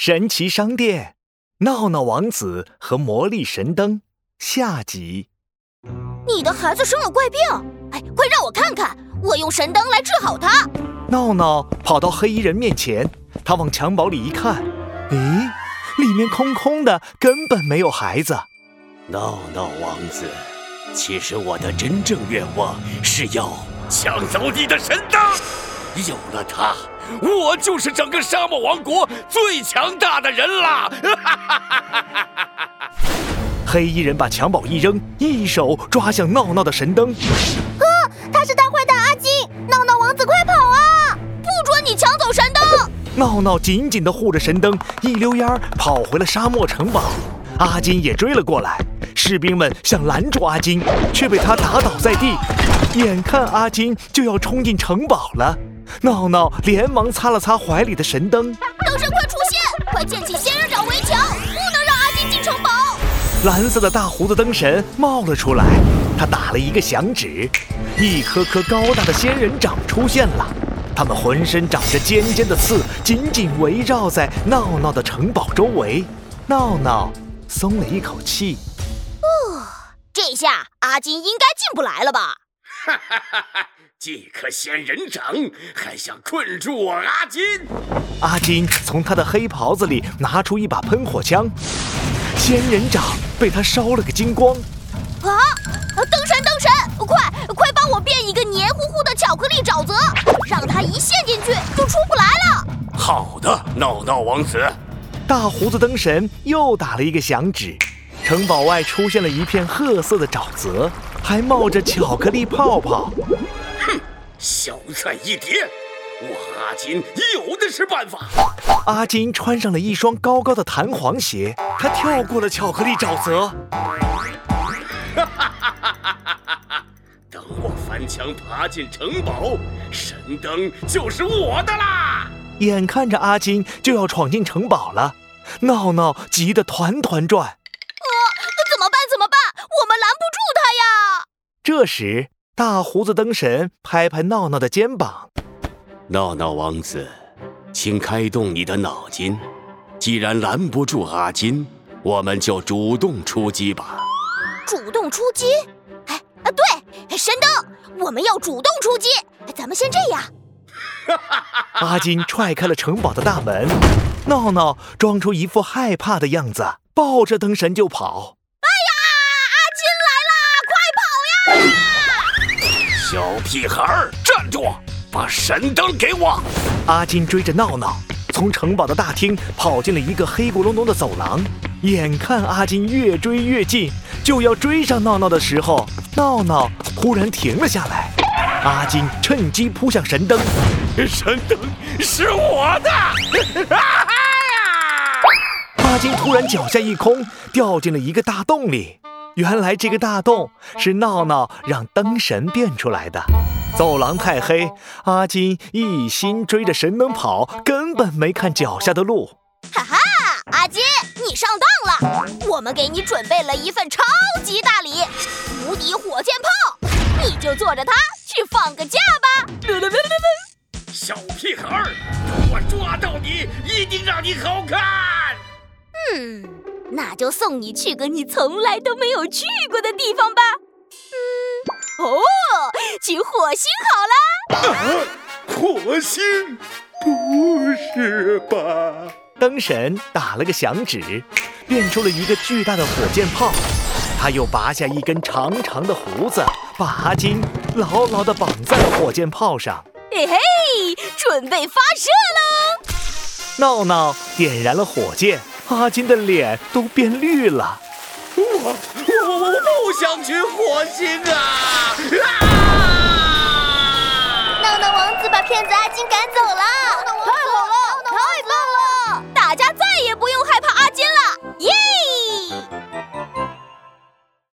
神奇商店，闹闹王子和魔力神灯下集。你的孩子生了怪病，哎，快让我看看，我用神灯来治好他。闹闹跑到黑衣人面前，他往襁褓里一看，咦，里面空空的，根本没有孩子。闹闹王子，其实我的真正愿望是要抢走你的神灯，有了它。我就是整个沙漠王国最强大的人啦！黑衣人把襁褓一扔，一手抓向闹闹的神灯。啊！他是大坏蛋阿金！闹闹王子，快跑啊！不准你抢走神灯！闹闹紧紧地护着神灯，一溜烟儿跑回了沙漠城堡。阿金也追了过来，士兵们想拦住阿金，却被他打倒在地。眼看阿金就要冲进城堡了。闹闹连忙擦了擦怀里的神灯，灯神快出现！快建起仙人掌围墙，不能让阿金进城堡。蓝色的大胡子灯神冒了出来，他打了一个响指，一颗颗高大的仙人掌出现了，它们浑身长着尖尖的刺，紧紧围绕在闹闹的城堡周围。闹闹松了一口气，哦，这下阿金应该进不来了吧？哈哈哈哈！这颗仙人掌还想困住我阿金？阿金从他的黑袍子里拿出一把喷火枪，仙人掌被他烧了个精光。啊！灯神，灯神，快快帮我变一个黏糊糊的巧克力沼泽，让它一陷进去就出不来了。好的，闹闹王子。大胡子灯神又打了一个响指，城堡外出现了一片褐色的沼泽，还冒着巧克力泡泡。哼小菜一碟，我阿金有的是办法。阿金穿上了一双高高的弹簧鞋，他跳过了巧克力沼泽。哈哈哈哈哈！等我翻墙爬进城堡，神灯就是我的啦！眼看着阿金就要闯进城堡了，闹闹急得团团转。这时。大胡子灯神拍拍闹闹的肩膀：“闹闹王子，请开动你的脑筋。既然拦不住阿金，我们就主动出击吧。”主动出击？哎啊，对，神灯，我们要主动出击。咱们先这样。阿金踹开了城堡的大门，闹闹装出一副害怕的样子，抱着灯神就跑。哎呀，阿金来啦！快跑呀！小屁孩，站住！把神灯给我！阿金追着闹闹，从城堡的大厅跑进了一个黑咕隆咚的走廊。眼看阿金越追越近，就要追上闹闹的时候，闹闹忽然停了下来。阿金趁机扑向神灯，神灯是我的！阿金突然脚下一空，掉进了一个大洞里。原来这个大洞是闹闹让灯神变出来的。走廊太黑，阿金一心追着神灯跑，根本没看脚下的路。哈哈，阿金，你上当了！我们给你准备了一份超级大礼——无敌火箭炮，你就坐着它去放个假吧！小屁孩，我抓到你，一定让你好看！嗯。那就送你去个你从来都没有去过的地方吧。嗯，哦，去火星好了。啊，火星？不是吧？灯神打了个响指，变出了一个巨大的火箭炮。他又拔下一根长长的胡子，把阿金牢牢地绑在了火箭炮上。嘿嘿，准备发射喽！闹闹点燃了火箭。阿金的脸都变绿了，我我我我不想去火星啊！闹闹王子把骗子阿金赶走了。